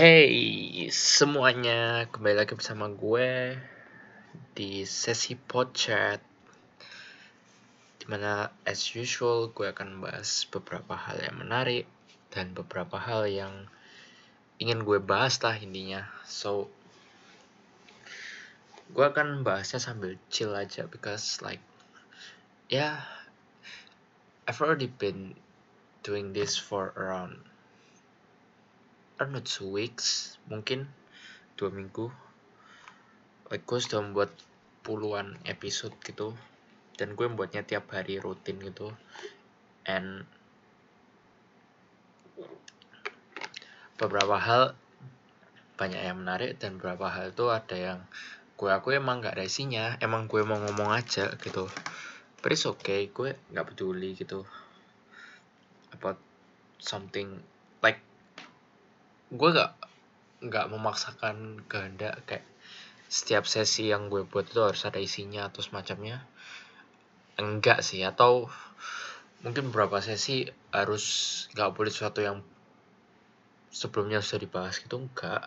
Hey semuanya, kembali lagi bersama gue di sesi podcast Di mana as usual gue akan bahas beberapa hal yang menarik Dan beberapa hal yang ingin gue bahas lah intinya. So Gue akan bahasnya sambil chill aja because like yeah, I've already been doing this for around Know two weeks mungkin dua minggu. Like gue sudah membuat puluhan episode gitu. Dan gue membuatnya tiap hari rutin gitu. And beberapa hal banyak yang menarik dan beberapa hal itu ada yang gue aku emang gak ada isinya. Emang gue mau ngomong aja gitu. But it's okay gue nggak peduli gitu about something gue gak nggak memaksakan kehendak kayak setiap sesi yang gue buat itu harus ada isinya atau semacamnya. Enggak sih atau mungkin beberapa sesi harus nggak boleh sesuatu yang sebelumnya sudah dibahas gitu enggak.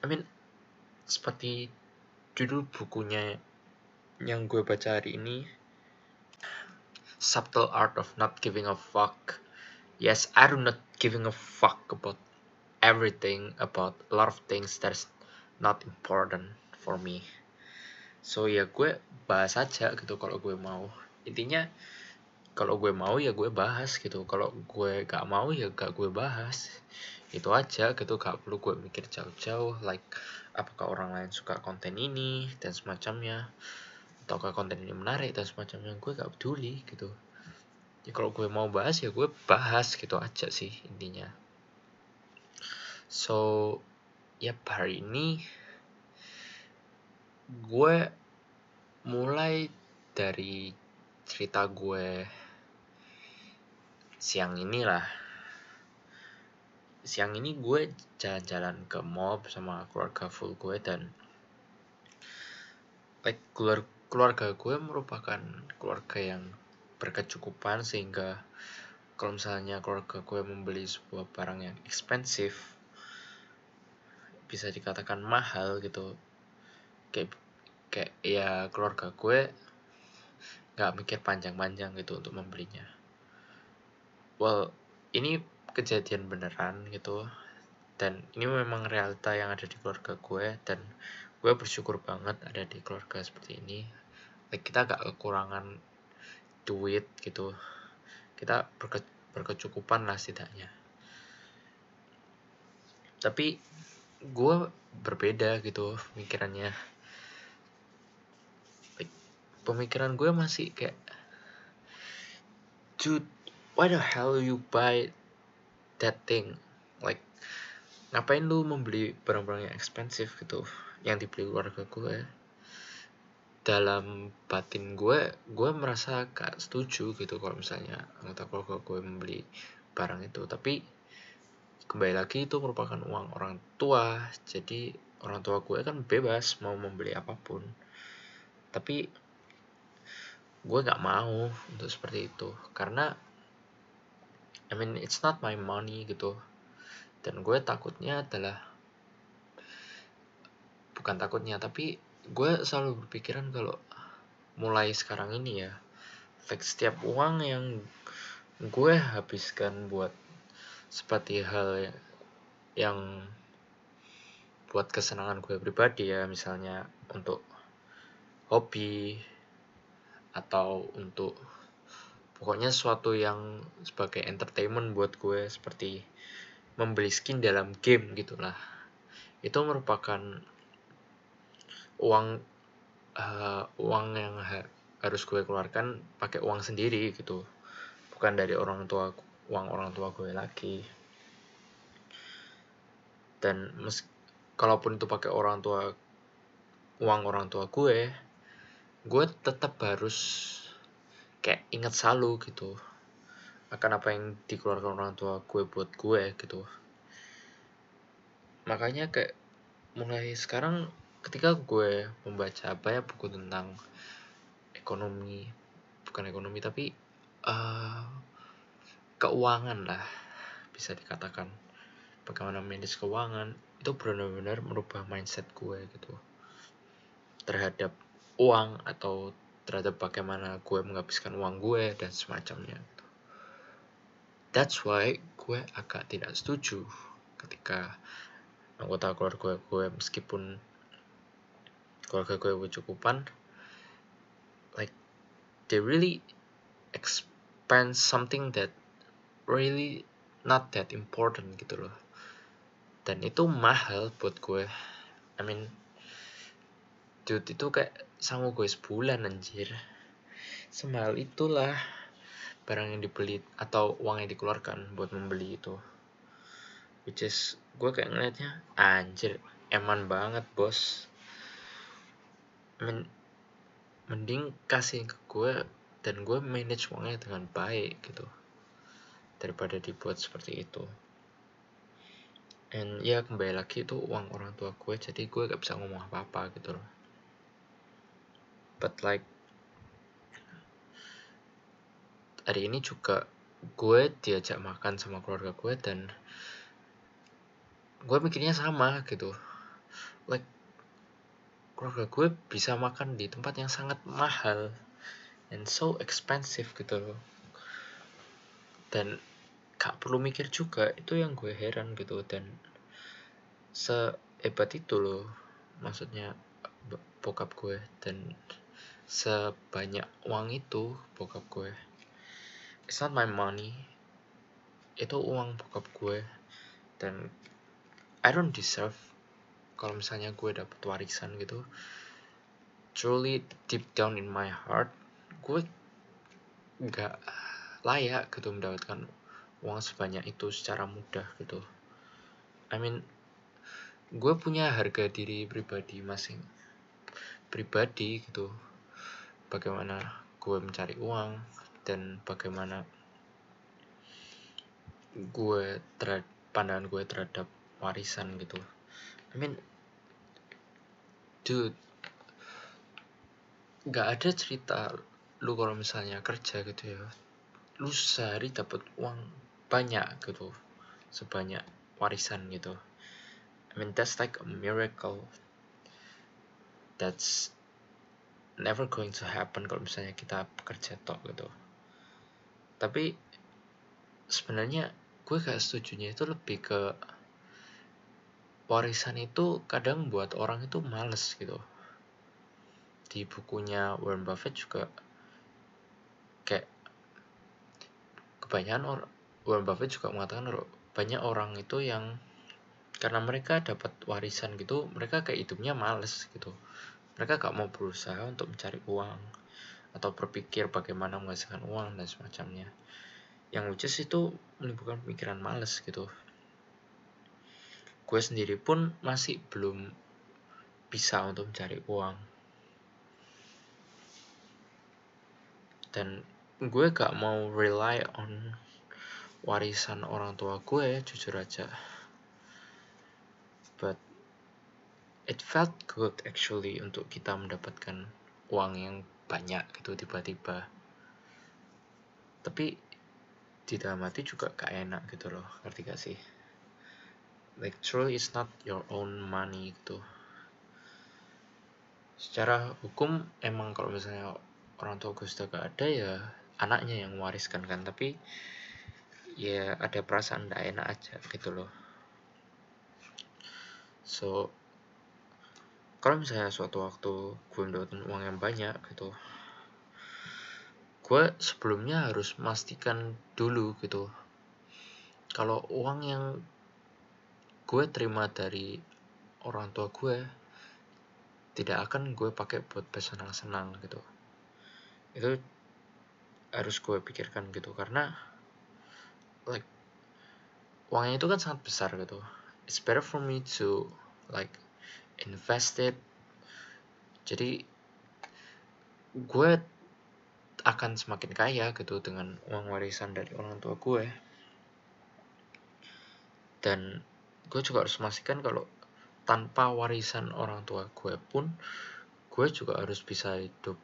I mean seperti judul bukunya yang gue baca hari ini Subtle Art of Not Giving a Fuck yes I do not giving a fuck about everything about a lot of things that's not important for me. So ya gue bahas aja gitu kalau gue mau. Intinya kalau gue mau ya gue bahas gitu. Kalau gue gak mau ya gak gue bahas. Itu aja gitu gak perlu gue mikir jauh-jauh like apakah orang lain suka konten ini dan semacamnya. Ataukah konten ini menarik dan semacamnya. Gue gak peduli gitu ya kalau gue mau bahas ya gue bahas gitu aja sih intinya. So ya hari ini gue mulai dari cerita gue siang ini lah siang ini gue jalan-jalan ke mall bersama keluarga full gue dan like keluarga gue merupakan keluarga yang berkecukupan sehingga kalau misalnya keluarga gue membeli sebuah barang yang expensive bisa dikatakan mahal gitu kayak kayak ya keluarga gue nggak mikir panjang-panjang gitu untuk membelinya. Well ini kejadian beneran gitu dan ini memang realita yang ada di keluarga gue dan gue bersyukur banget ada di keluarga seperti ini. Kita gak kekurangan duit gitu. Kita berke, berkecukupan lah setidaknya. Tapi gue berbeda gitu pemikirannya. Pemikiran gue masih kayak dude why the hell you buy that thing? Like ngapain lu membeli barang-barang yang expensive gitu yang dibeli keluarga gue dalam batin gue gue merasa gak setuju gitu kalau misalnya anggota keluarga gue membeli barang itu. Tapi kembali lagi itu merupakan uang orang tua. Jadi orang tua gue kan bebas mau membeli apa pun. Tapi gue gak mau untuk seperti itu. Karena I mean it's not my money gitu. Dan gue takutnya adalah bukan takutnya tapi gue selalu berpikiran kalau mulai sekarang ini ya setiap uang yang gue habiskan buat seperti hal yang buat kesenangan gue pribadi ya misalnya untuk hobi atau untuk pokoknya sesuatu yang sebagai entertainment buat gue seperti membeli skin dalam game gitulah. Itu merupakan uang uh, uang yang ha harus gue keluarkan pakai uang sendiri gitu. Bukan dari orang tua uang orang tua gue lagi. Dan mes kalaupun itu pakai orang tua uang orang tua gue gue tetap harus kayak ingat selalu gitu akan apa yang dikeluarkan orang tua gue buat gue gitu. Makanya kayak mulai sekarang ketika gue membaca apa ya buku tentang ekonomi bukan ekonomi tapi uh, keuangan lah bisa dikatakan bagaimana manage keuangan itu benar-benar merubah mindset gue gitu terhadap uang atau terhadap bagaimana gue menghabiskan uang gue dan semacamnya gitu. That's why gue agak tidak setuju ketika anggota keluarga gue meskipun keluarga gue bercukupan like they really expand something that really not that important gitu loh. Dan itu mahal buat gue. I mean dude itu kayak sanggup gue sebulan anjir. Semahal itulah barang yang dibeli atau uang yang dikeluarkan buat membeli itu. Which is gue kayak ngeliatnya anjir eman banget bos Men, mending kasih ke gue dan gue manage uangnya dengan baik gitu. Daripada dibuat seperti itu. And ya kembali lagi itu uang orang tua gue jadi gue gak bisa ngomong apa-apa gitu loh. But like hari ini juga gue diajak makan sama keluarga gue dan gue mikirnya sama gitu keluarga gue bisa makan di tempat yang sangat mahal and so expensive gitu loh. Dan gak perlu mikir juga itu yang gue heran gitu. Dan sehebat itu loh maksudnya bokap gue dan sebanyak uang itu bokap gue. It's not my money. Itu uang bokap gue. Dan I don't deserve kalau misalnya gue dapet warisan gitu truly deep down in my heart gue nggak layak gitu mendapatkan uang sebanyak itu secara mudah gitu. I mean gue punya harga diri pribadi masing pribadi gitu. Bagaimana gue mencari uang dan bagaimana gue terhadap pandangan gue terhadap warisan gitu I mean dude nggak ada cerita lu kalau misalnya kerja gitu ya. Lu sehari dapat uang banyak gitu sebanyak warisan gitu. I mean that's like a miracle. That's never going to happen kalau misalnya kita bekerja tok gitu. Tapi sebenarnya gue gak setuju nya itu lebih ke warisan itu kadang buat orang itu males gitu. Di bukunya Warren Buffett juga kayak kebanyakan orang Warren Buffett juga mengatakan banyak orang itu yang karena mereka dapat warisan gitu mereka kayak hidupnya males gitu. Mereka gak mau berusaha untuk mencari uang atau berpikir bagaimana menghasilkan uang dan semacamnya. Yang which itu menimbulkan pemikiran males gitu gue sendiri pun masih belum bisa untuk mencari uang. Dan gue gak mau rely on warisan orang tua gue jujur aja. But it felt good actually untuk kita mendapatkan uang yang banyak gitu tiba-tiba. Tapi di dalam hati juga gak enak gitu loh ngerti gak sih like truly it's not your own money gitu. Secara hukum emang kalau misalnya orang tua gue sudah gak ada ya anaknya yang mewariskan kan. Tapi ya ada perasaan gak enak aja gitu loh. So kalau misalnya suatu waktu gue mendapatkan uang yang banyak gitu gue sebelumnya harus memastikan dulu gitu kalau uang yang gue terima dari orang tua gue tidak akan gue pakai buat bersenang-senang gitu. Itu harus gue pikirkan gitu karena like uangnya itu kan sangat besar gitu. It's better for me to like invested jadi gue akan semakin kaya gitu dengan uang warisan dari orang tua gue. Dan gue juga harus memastikan kalau tanpa warisan orang tua gue pun gue juga harus bisa hidup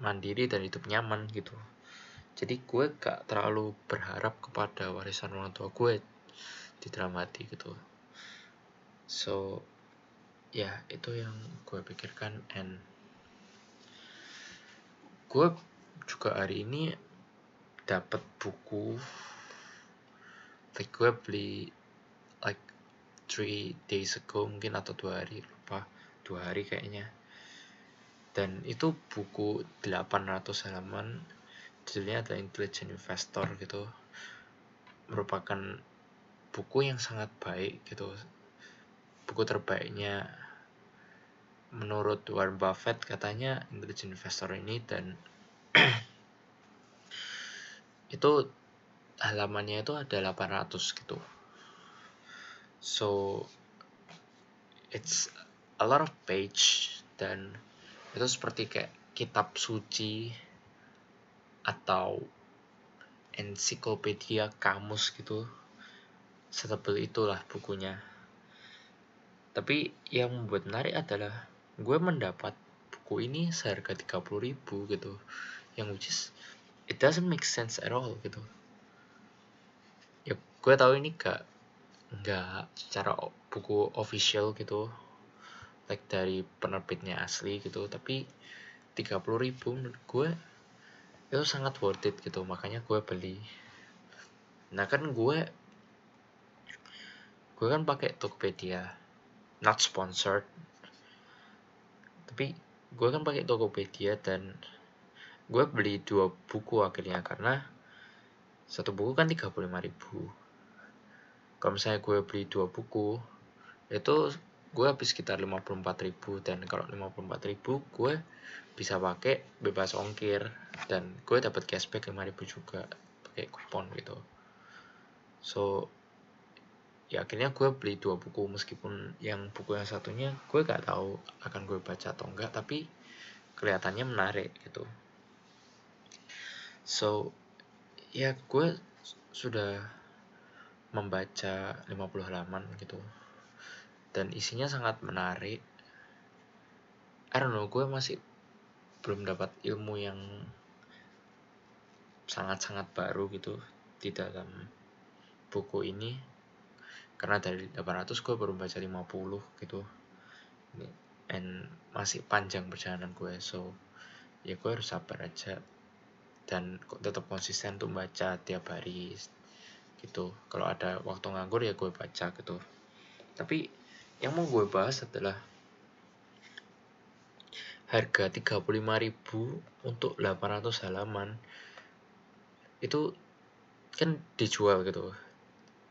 mandiri dan hidup nyaman gitu. Jadi gue gak terlalu berharap kepada warisan orang tua gue didramati gitu. So ya itu yang gue pikirkan and gue juga hari ini dapat buku. Like gue beli three days ago mungkin atau dua hari lupa. Dua hari kayaknya. Dan itu buku 800 halaman judulnya adalah Intelligent Investor gitu. Merupakan buku yang sangat baik gitu. Buku terbaiknya menurut Warren Buffett katanya Intelligent Investor ini dan itu halamannya itu ada 800 gitu so it's a lot of page dan itu seperti kayak kitab suci atau ensiklopedia kamus gitu. Setebel itulah bukunya. Tapi yang membuat menarik adalah gue mendapat buku ini seharga 30 ribu gitu. Yang which is it doesn't make sense at all gitu. Ya gue tahu ini gak nggak secara buku official gitu. Like dari penerbitnya asli gitu. Tapi 30 ribu menurut gue itu sangat worth it gitu. Makanya gue beli. Nah kan gue gue kan pakai Tokopedia. Not sponsored. Tapi gue kan pakai Tokopedia dan gue beli dua buku akhirnya. Karena satu buku kan 35 ribu kalau misalnya gue beli dua buku itu gue habis sekitar 54.000 dan kalau 54.000 gue bisa pakai bebas ongkir. Dan gue dapat cashback 5.000 juga pakai kupon gitu. So ya akhirnya gue beli dua buku. Meskipun yang buku yang satunya gue gak tahu akan gue baca atau enggak tapi kelihatannya menarik gitu. So ya gue sudah membaca 50 halaman gitu. Dan isinya sangat menarik. I don't know gue masih belum dapat ilmu yang sangat-sangat baru gitu di dalam buku ini. Karena dari 800 gue baru baca 50 gitu. And masih panjang perjalanan gue so ya gue harus sabar aja. Dan tetap konsisten tuh baca tiap hari gitu. Kalau ada waktu nganggur ya gue baca gitu. Tapi yang mau gue bahas adalah harga 35.000 untuk 800 halaman itu kan dijual gitu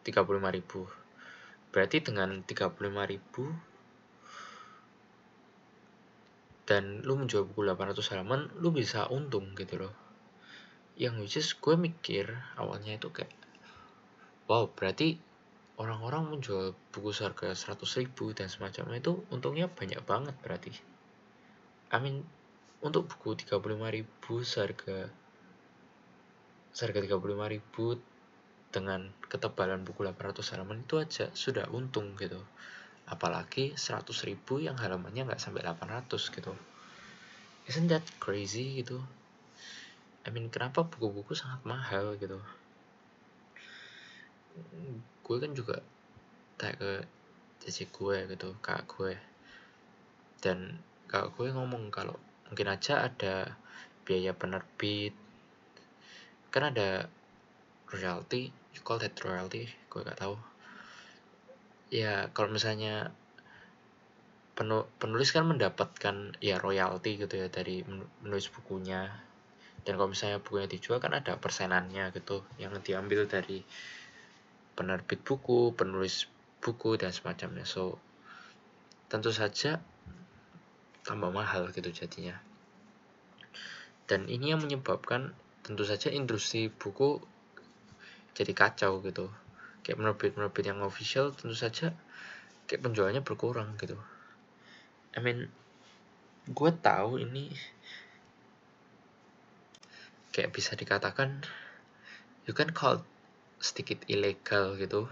35.000 berarti dengan 35.000 dan lu menjual buku 800 halaman lu bisa untung gitu loh. Yang which is gue mikir awalnya itu kayak wow berarti orang-orang menjual buku seharga 100 ribu dan semacamnya itu untungnya banyak banget berarti. I mean untuk buku 35 ribu seharga seharga 35 ribu dengan ketebalan buku 800 halaman itu aja sudah untung gitu. Apalagi 100 ribu yang halamannya nggak sampai 800 gitu. Isn't that crazy gitu? I mean kenapa buku-buku sangat mahal gitu gue kan juga tanya ke cici gue gitu kak gue dan kak gue ngomong kalau mungkin aja ada biaya penerbit. Kan ada royalty you call that royalty gue gak tahu. Ya kalau misalnya penulis kan mendapatkan ya royalty gitu ya dari menulis bukunya. Dan kalau misalnya bukunya dijual kan ada persenannya gitu yang diambil dari penerbit buku, penulis buku dan semacamnya. So tentu saja tambah mahal gitu jadinya. Dan ini yang menyebabkan tentu saja industri buku jadi kacau gitu. Kayak penerbit-penerbit yang official tentu saja kayak penjualannya berkurang gitu. I mean, gue tahu ini kayak bisa dikatakan you can call sedikit ilegal gitu.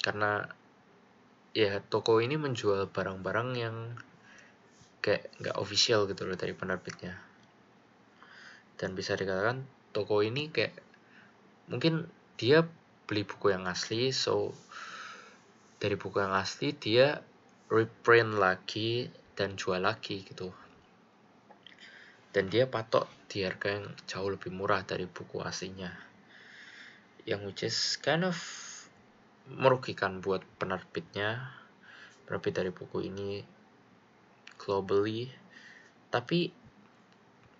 Karena ya toko ini menjual barang-barang yang kayak nggak official gitu loh dari penerbitnya. Dan bisa dikatakan toko ini kayak mungkin dia beli buku yang asli so dari buku yang asli dia reprint lagi dan jual lagi gitu. Dan dia patok di harga yang jauh lebih murah dari buku aslinya yang which is kind of merugikan buat penerbitnya penerbit dari buku ini globally. Tapi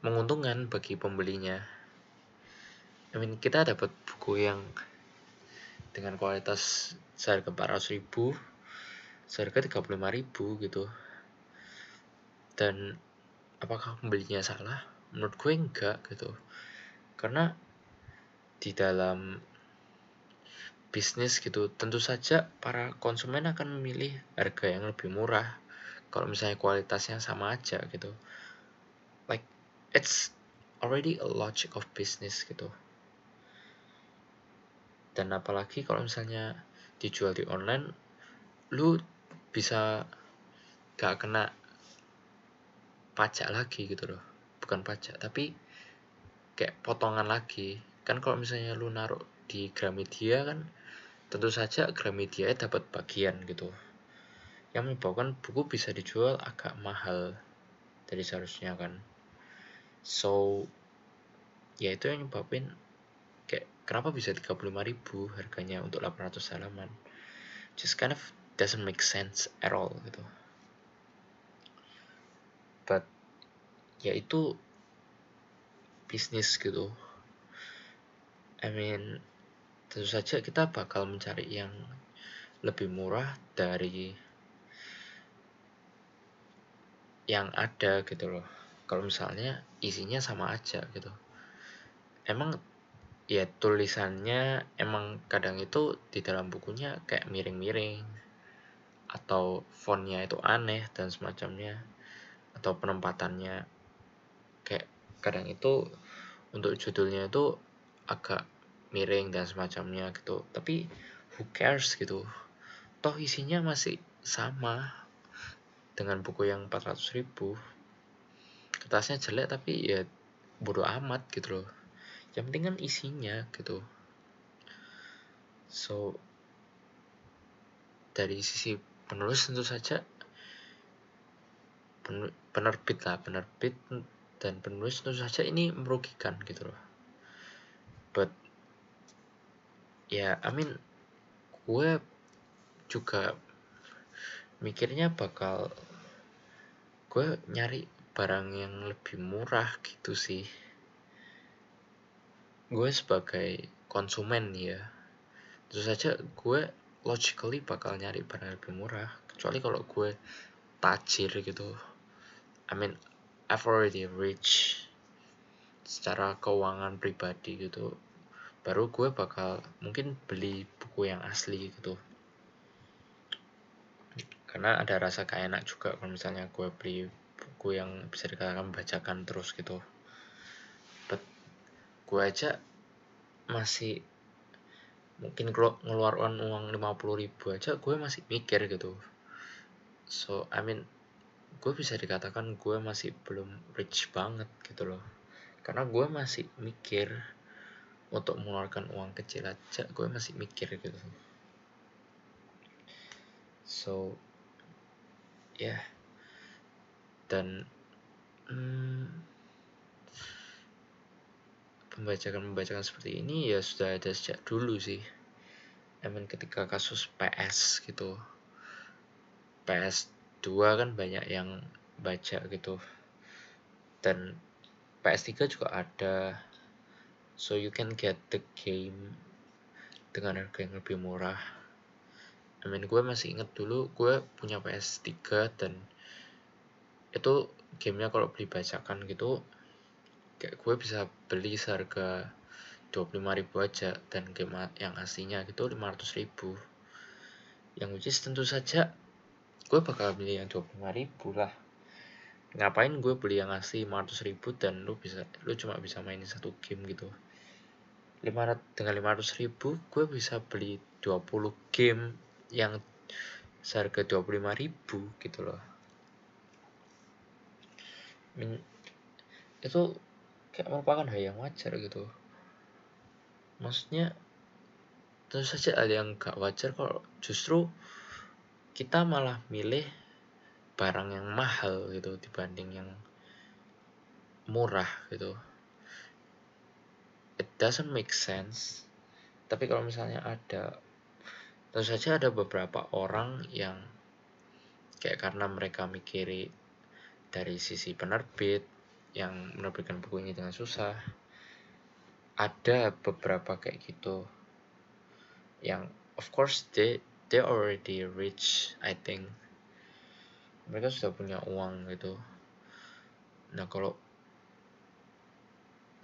menguntungkan bagi pembelinya. I mean kita dapat buku yang dengan kualitas seharga 400 ribu seharga 35 ribu gitu. Dan apakah pembelinya salah? Menurut gue enggak gitu. Karena di dalam bisnis gitu tentu saja para konsumen akan memilih harga yang lebih murah. Kalau misalnya kualitasnya sama aja gitu. Like it's already a logic of business gitu. Dan apalagi kalau misalnya dijual di online lu bisa gak kena pajak lagi gitu loh. Bukan pajak tapi kayak potongan lagi. Kan kalau misalnya lu naruh di Gramedia kan tentu saja Gramedia dapat bagian gitu. Yang menyebabkan buku bisa dijual agak mahal dari seharusnya kan. So ya itu yang nyebabin kayak kenapa bisa 35.000 harganya untuk 800 halaman? Just kind of doesn't make sense at all gitu. But ya itu bisnis gitu. I mean tentu saja kita bakal mencari yang lebih murah dari yang ada gitu loh. Kalau misalnya isinya sama aja gitu. Emang ya tulisannya emang kadang itu di dalam bukunya kayak miring-miring atau fontnya itu aneh dan semacamnya atau penempatannya kayak kadang itu untuk judulnya itu agak miring dan semacamnya gitu. Tapi who cares gitu? Toh isinya masih sama dengan buku yang 400 ribu. Kertasnya jelek tapi ya bodoh amat gitu loh. Yang penting kan isinya gitu. So dari sisi penulis tentu saja penerbit lah penerbit dan penulis tentu saja ini merugikan gitu loh. But ya I mean gue juga mikirnya bakal gue nyari barang yang lebih murah gitu sih. Gue sebagai konsumen ya. Tentu saja gue logically bakal nyari barang lebih murah. Kecuali kalau gue tajir gitu. I mean I've already rich secara keuangan pribadi gitu baru gue bakal mungkin beli buku yang asli gitu. Karena ada rasa kayak enak juga kalau misalnya gue beli buku yang bisa dikatakan bacakan terus gitu. But gue aja masih mungkin kalau ngeluarkan uang 50 ribu aja gue masih mikir gitu. So I mean gue bisa dikatakan gue masih belum rich banget gitu loh. Karena gue masih mikir untuk mengeluarkan uang kecil aja gue masih mikir gitu. So ya. Yeah. dan hmm, pembajakan-pembajakan seperti ini ya sudah ada sejak dulu sih. Mean ketika kasus PS gitu. PS 2 kan banyak yang baca gitu. Dan PS3 juga ada so you can get the game dengan harga yang lebih murah. I mean gue masih inget dulu gue punya PS3 dan itu gamenya kalau beli bacakan gitu kayak gue bisa beli seharga 25 ribu aja dan game yang aslinya gitu 500 ribu. Yang which is tentu saja gue bakal beli yang 25 ribu lah ngapain gue beli yang asli 500 ribu dan lu bisa lu cuma bisa mainin satu game gitu. 500 dengan 500 ribu gue bisa beli 20 game yang seharga 25 ribu gitu loh. Min, itu kayak merupakan hal yang wajar gitu. Maksudnya tentu saja ada yang gak wajar kalau justru kita malah milih barang yang mahal gitu dibanding yang murah gitu. It doesn't make sense. Tapi kalau misalnya ada tentu saja ada beberapa orang yang kayak karena mereka mikiri dari sisi penerbit yang menerbitkan buku ini dengan susah ada beberapa kayak gitu yang of course they they already rich I think mereka sudah punya uang gitu. Nah kalau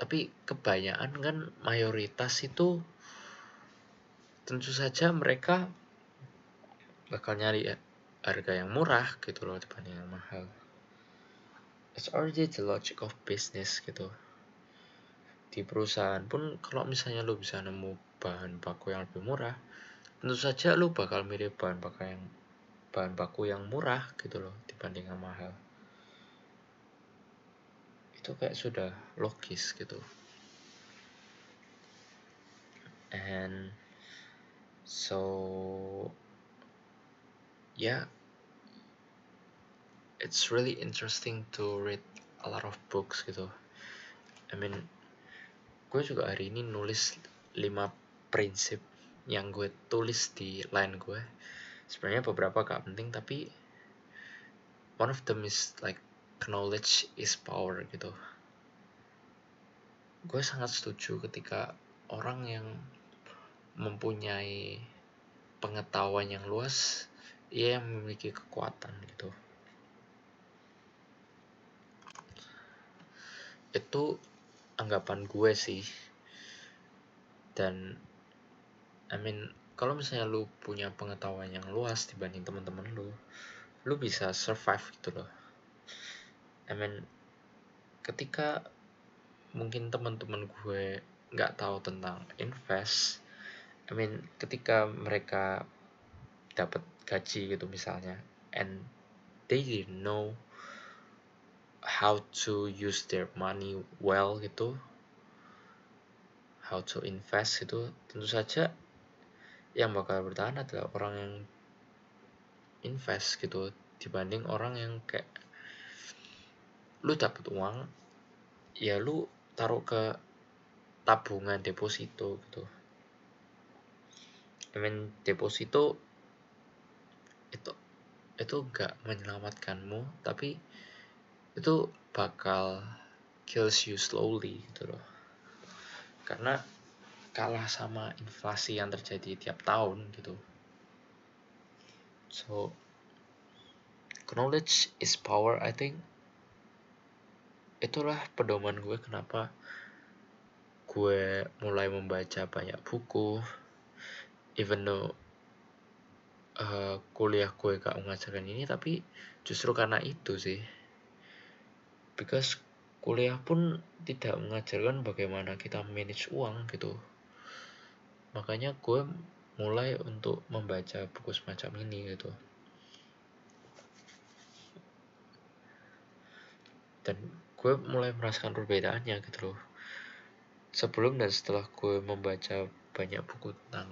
tapi kebanyakan kan mayoritas itu tentu saja mereka bakal nyari harga yang murah gitu loh dibanding yang mahal. It's already the logic of business gitu. Di perusahaan pun kalau misalnya lu bisa nemu bahan baku yang lebih murah tentu saja lu bakal mirip bahan baku yang bahan baku yang murah gitu loh dibanding yang mahal. Itu kayak sudah logis gitu. And so yeah it's really interesting to read a lot of books gitu. I mean gue juga hari ini nulis 5 prinsip yang gue tulis di line gue sebenarnya beberapa gak penting tapi one of them is like knowledge is power gitu. Gue sangat setuju ketika orang yang mempunyai pengetahuan yang luas ia yang memiliki kekuatan gitu. Itu anggapan gue sih. Dan I mean kalau misalnya lu punya pengetahuan yang luas dibanding teman-teman lu lu bisa survive gitu loh. I mean ketika mungkin teman-teman gue nggak tahu tentang invest I mean ketika mereka dapat gaji gitu misalnya and they didn't know how to use their money well gitu how to invest itu tentu saja yang bakal bertahan adalah orang yang invest gitu dibanding orang yang kayak lu dapat uang ya lu taruh ke tabungan deposito gitu. I mean deposito itu itu gak menyelamatkanmu tapi itu bakal kills you slowly gitu loh. Karena kalah sama inflasi yang terjadi tiap tahun gitu. So knowledge is power I think. Itulah pedoman gue kenapa gue mulai membaca banyak buku even though uh, kuliah gue gak mengajarkan ini tapi justru karena itu sih. Because kuliah pun tidak mengajarkan bagaimana kita manage uang gitu makanya gue mulai untuk membaca buku semacam ini gitu. Dan gue mulai merasakan perbedaannya gitu loh. Sebelum dan setelah gue membaca banyak buku tentang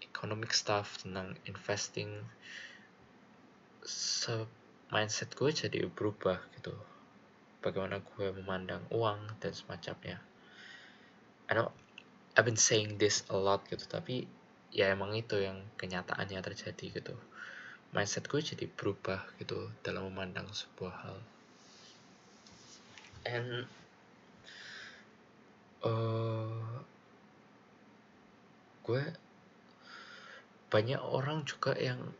economic stuff tentang investing mindset gue jadi berubah gitu. Bagaimana gue memandang uang dan semacamnya. I know I've been saying this a lot gitu tapi ya emang itu yang kenyataannya terjadi gitu. Mindset gue jadi berubah gitu dalam memandang sebuah hal. And uh, gue banyak orang juga yang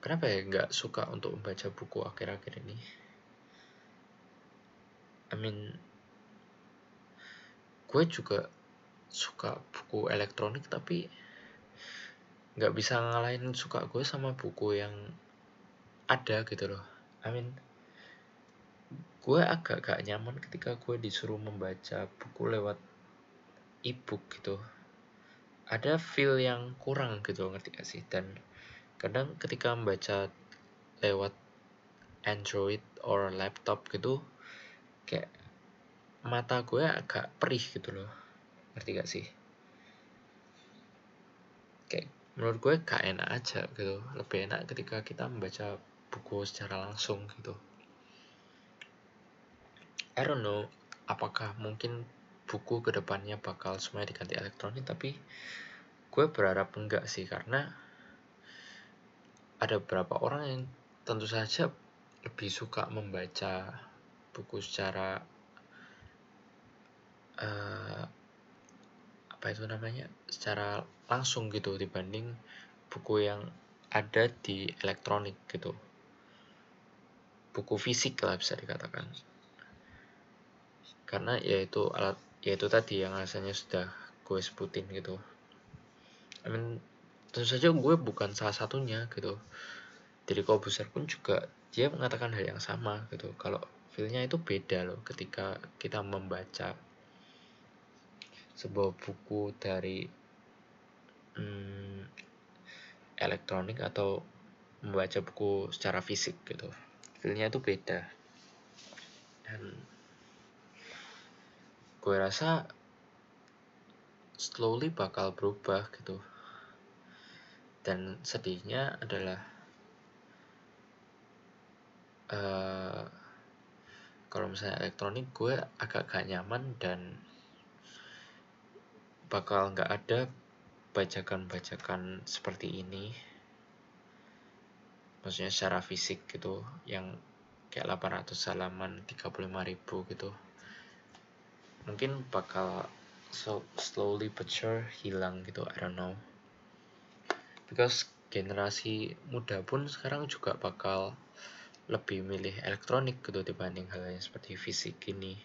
kenapa ya nggak suka untuk membaca buku akhir-akhir ini? I mean gue juga suka buku elektronik tapi nggak bisa ngalahin suka gue sama buku yang ada gitu loh. I mean gue agak gak nyaman ketika gue disuruh membaca buku lewat ebook gitu. Ada feel yang kurang gitu ngerti gak sih? Dan kadang ketika membaca lewat Android or laptop gitu kayak mata gue agak perih gitu loh ngerti gak sih? Kayak menurut gue gak enak aja gitu. Lebih enak ketika kita membaca buku secara langsung gitu. I don't know apakah mungkin buku ke depannya bakal semuanya diganti elektronik tapi gue berharap enggak sih karena ada beberapa orang yang tentu saja lebih suka membaca buku secara uh, apa itu namanya secara langsung gitu dibanding buku yang ada di elektronik gitu. Buku fisik lah bisa dikatakan. Karena yaitu alat yaitu tadi yang rasanya sudah gue sebutin gitu. I mean tentu saja gue bukan salah satunya gitu. Dari Kobuser pun juga dia mengatakan hal yang sama gitu. Kalau feelnya itu beda loh ketika kita membaca sebuah buku dari hmm, elektronik atau membaca buku secara fisik gitu. Feelnya itu beda. Dan gue rasa slowly bakal berubah gitu. Dan sedihnya adalah uh, kalau misalnya elektronik gue agak gak nyaman dan bakal nggak ada bajakan-bajakan seperti ini. Maksudnya secara fisik gitu yang kayak 800 halaman 35 ribu gitu. Mungkin bakal so slowly but sure hilang gitu I don't know. Because generasi muda pun sekarang juga bakal lebih milih elektronik gitu dibanding hal yang seperti fisik ini.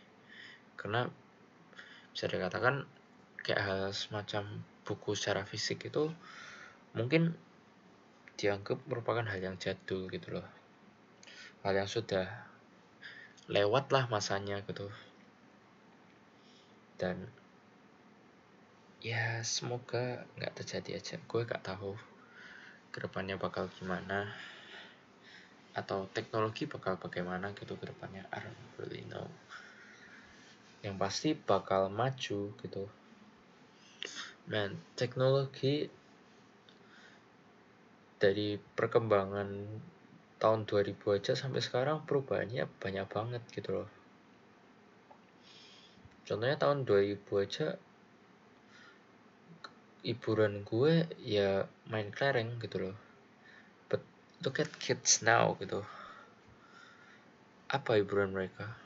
Karena bisa dikatakan kayak hal semacam buku secara fisik itu mungkin dianggap merupakan hal yang jadul gitu loh. Hal yang sudah lewat lah masanya gitu. Dan ya semoga nggak terjadi aja. Gue gak tahu ke depannya bakal gimana atau teknologi bakal bagaimana gitu ke depannya I don't really know. Yang pasti bakal maju gitu Man, teknologi dari perkembangan tahun 2000 aja sampai sekarang perubahannya banyak banget gitu loh. Contohnya tahun 2000 aja hiburan gue ya main kelereng gitu loh. But look at kids now gitu. Apa hiburan mereka?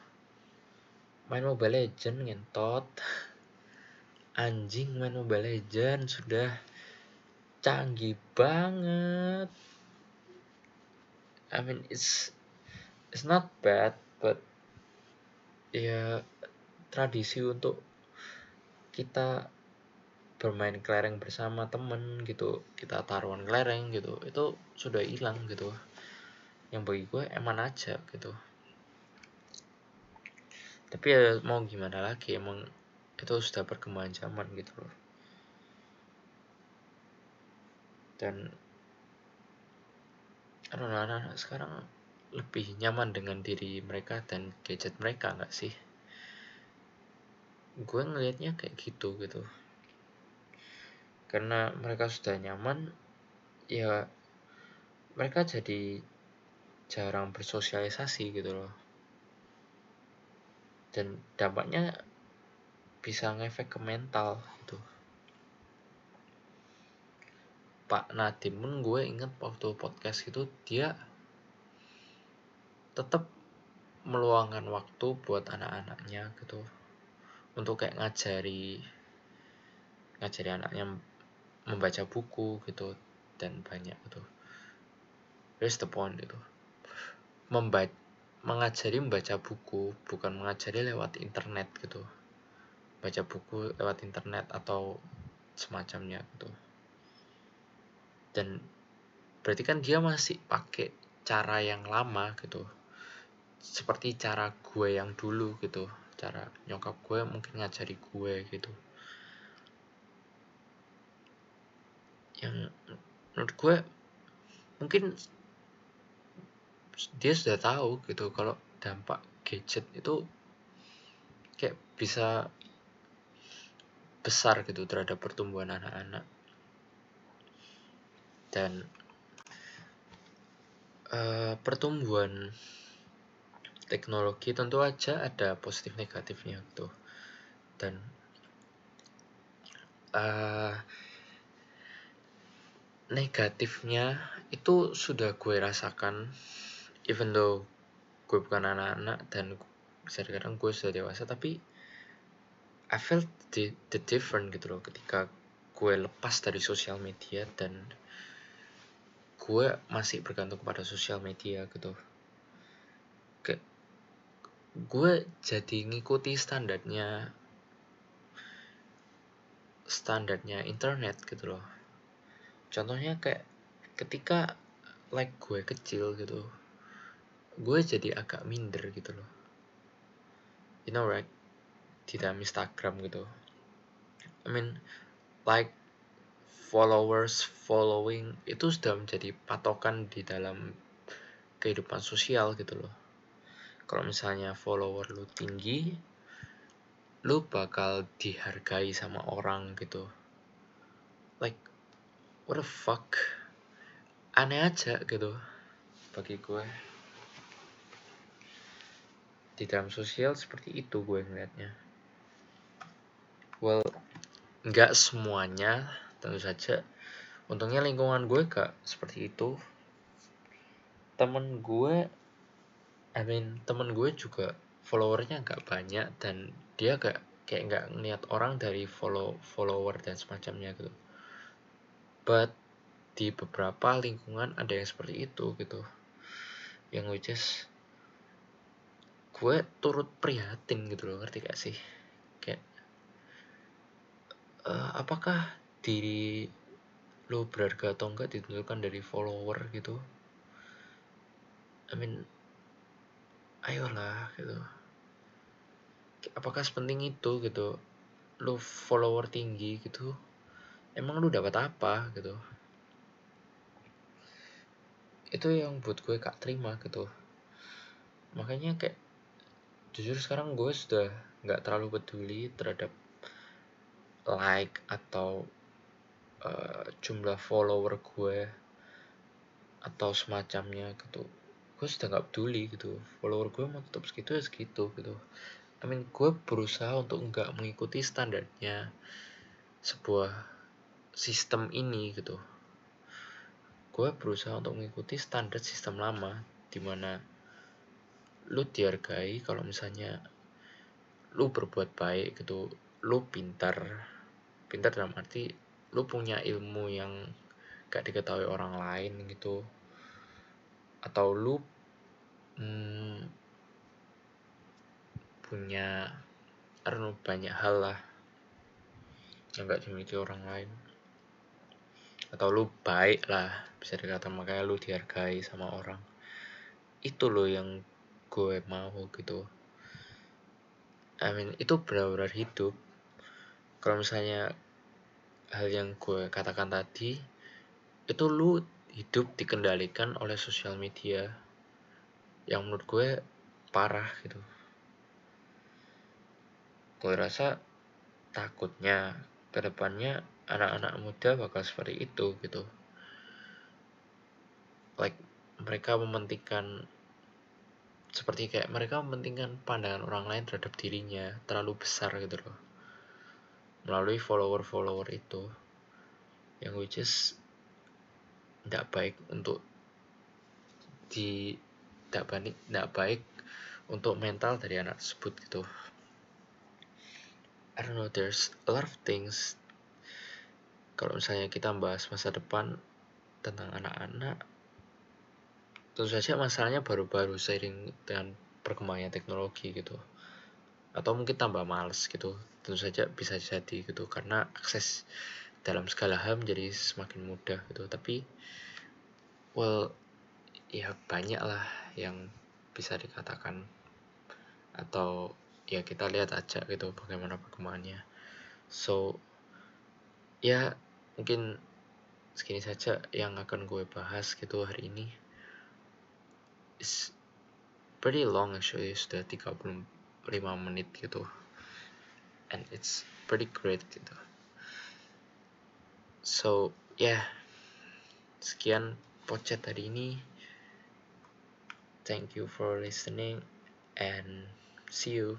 Main Mobile Legend ngentot anjing main Mobile Legend sudah canggih banget. I mean it's it's not bad but ya tradisi untuk kita bermain kelereng bersama temen gitu kita taruhan kelereng gitu itu sudah hilang gitu yang bagi gue eman aja gitu tapi ya mau gimana lagi emang itu sudah perkembangan zaman gitu loh. Dan anak-anak sekarang lebih nyaman dengan diri mereka dan gadget mereka nggak sih? Gue ngelihatnya kayak gitu gitu. Karena mereka sudah nyaman ya mereka jadi jarang bersosialisasi gitu loh. Dan dampaknya bisa ngefek ke mental gitu. Pak Nadim pun gue inget waktu podcast itu dia tetap meluangkan waktu buat anak-anaknya gitu. Untuk kayak ngajari ngajari anaknya membaca buku gitu dan banyak gitu. That's the point gitu. Membaca mengajari membaca buku bukan mengajari lewat internet gitu baca buku lewat internet atau semacamnya gitu. Dan berarti kan dia masih pakai cara yang lama gitu. Seperti cara gue yang dulu gitu. Cara nyokap gue mungkin ngajari gue gitu. Yang menurut gue mungkin dia sudah tahu gitu kalau dampak gadget itu kayak bisa besar gitu terhadap pertumbuhan anak-anak. Dan uh, pertumbuhan teknologi tentu aja ada positif negatifnya gitu. Dan uh, negatifnya itu sudah gue rasakan even though gue bukan anak-anak dan bisa dikatakan gue sudah dewasa tapi I felt the, the different gitu loh ketika gue lepas dari sosial media dan gue masih bergantung kepada sosial media gitu. Kayak gue jadi ngikuti standarnya standarnya internet gitu loh. Contohnya kayak ketika like gue kecil gitu gue jadi agak minder gitu loh. You know right di dalam Instagram gitu. I mean like followers following itu sudah menjadi patokan di dalam kehidupan sosial gitu loh. Kalau misalnya follower lu tinggi lu bakal dihargai sama orang gitu. Like what the fuck? Aneh aja gitu bagi gue. Di dalam sosial seperti itu gue ngeliatnya well nggak semuanya tentu saja. Untungnya lingkungan gue gak seperti itu. Temen gue I mean temen gue juga followernya nggak banyak dan dia gak kayak nggak ngeliat orang dari follow follower dan semacamnya gitu. But di beberapa lingkungan ada yang seperti itu gitu. Yang which gue turut prihatin gitu loh ngerti gak sih uh, apakah diri lo berharga atau enggak ditentukan dari follower gitu? I mean ayolah gitu. Apakah sepenting itu gitu? Lo follower tinggi gitu? Emang lu dapat apa gitu? Itu yang buat gue gak terima gitu. Makanya kayak jujur sekarang gue sudah nggak terlalu peduli terhadap like atau uh, jumlah follower gue atau semacamnya gitu gue sudah nggak peduli gitu. Follower gue mau tetap segitu ya segitu gitu. I mean gue berusaha untuk nggak mengikuti standarnya sebuah sistem ini gitu. Gue berusaha untuk mengikuti standar sistem lama di mana lu dihargai kalau misalnya lu berbuat baik gitu lu pintar pintar dalam arti lu punya ilmu yang gak diketahui orang lain gitu. Atau lu hmm, punya know, banyak hal lah yang gak dimiliki orang lain. Atau lu baik lah bisa dikatakan makanya lu dihargai sama orang. Itu loh yang gue mau gitu. I mean itu benar-benar hidup kalau misalnya hal yang gue katakan tadi itu lu hidup dikendalikan oleh sosial media yang menurut gue parah gitu. Gue rasa takutnya ke depannya anak-anak muda bakal seperti itu gitu. Like mereka mementingkan seperti kayak mereka mementingkan pandangan orang lain terhadap dirinya terlalu besar gitu loh melalui follower-follower itu yang which is tidak baik untuk di tidak baik tidak baik untuk mental dari anak tersebut gitu. I don't know there's a lot of things. Kalau misalnya kita bahas masa depan tentang anak-anak tentu saja masalahnya baru-baru seiring dengan perkembangannya teknologi gitu atau mungkin tambah males gitu. Tentu saja bisa jadi gitu. Karena akses dalam segala hal menjadi semakin mudah gitu. Tapi well ya banyak lah yang bisa dikatakan. Atau ya kita lihat aja gitu bagaimana perkembangannya. So ya mungkin segini saja yang akan gue bahas gitu hari ini. Is pretty long actually sudah 35 menit gitu. And it's pretty great gitu. So yeah. Sekian podcast hari ini. Thank you for listening and see you